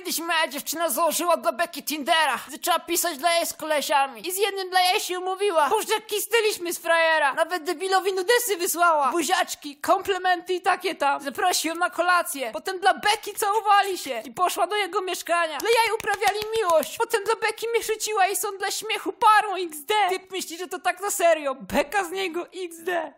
Kiedyś moja dziewczyna założyła dla Beki Tindera. Zaczęła pisać dla jej z kolesiami. I z jednym dla jej się umówiła. Boże, jak z frajera. Nawet debilowi nudesy wysłała. Buziaczki, komplementy i takie tam. Zaprosił na kolację. Potem dla Beki całowali się. I poszła do jego mieszkania. Dla jej uprawiali miłość. Potem dla Beki mnie rzuciła i są dla śmiechu parą XD. Typ myśli, że to tak na serio. Beka z niego XD.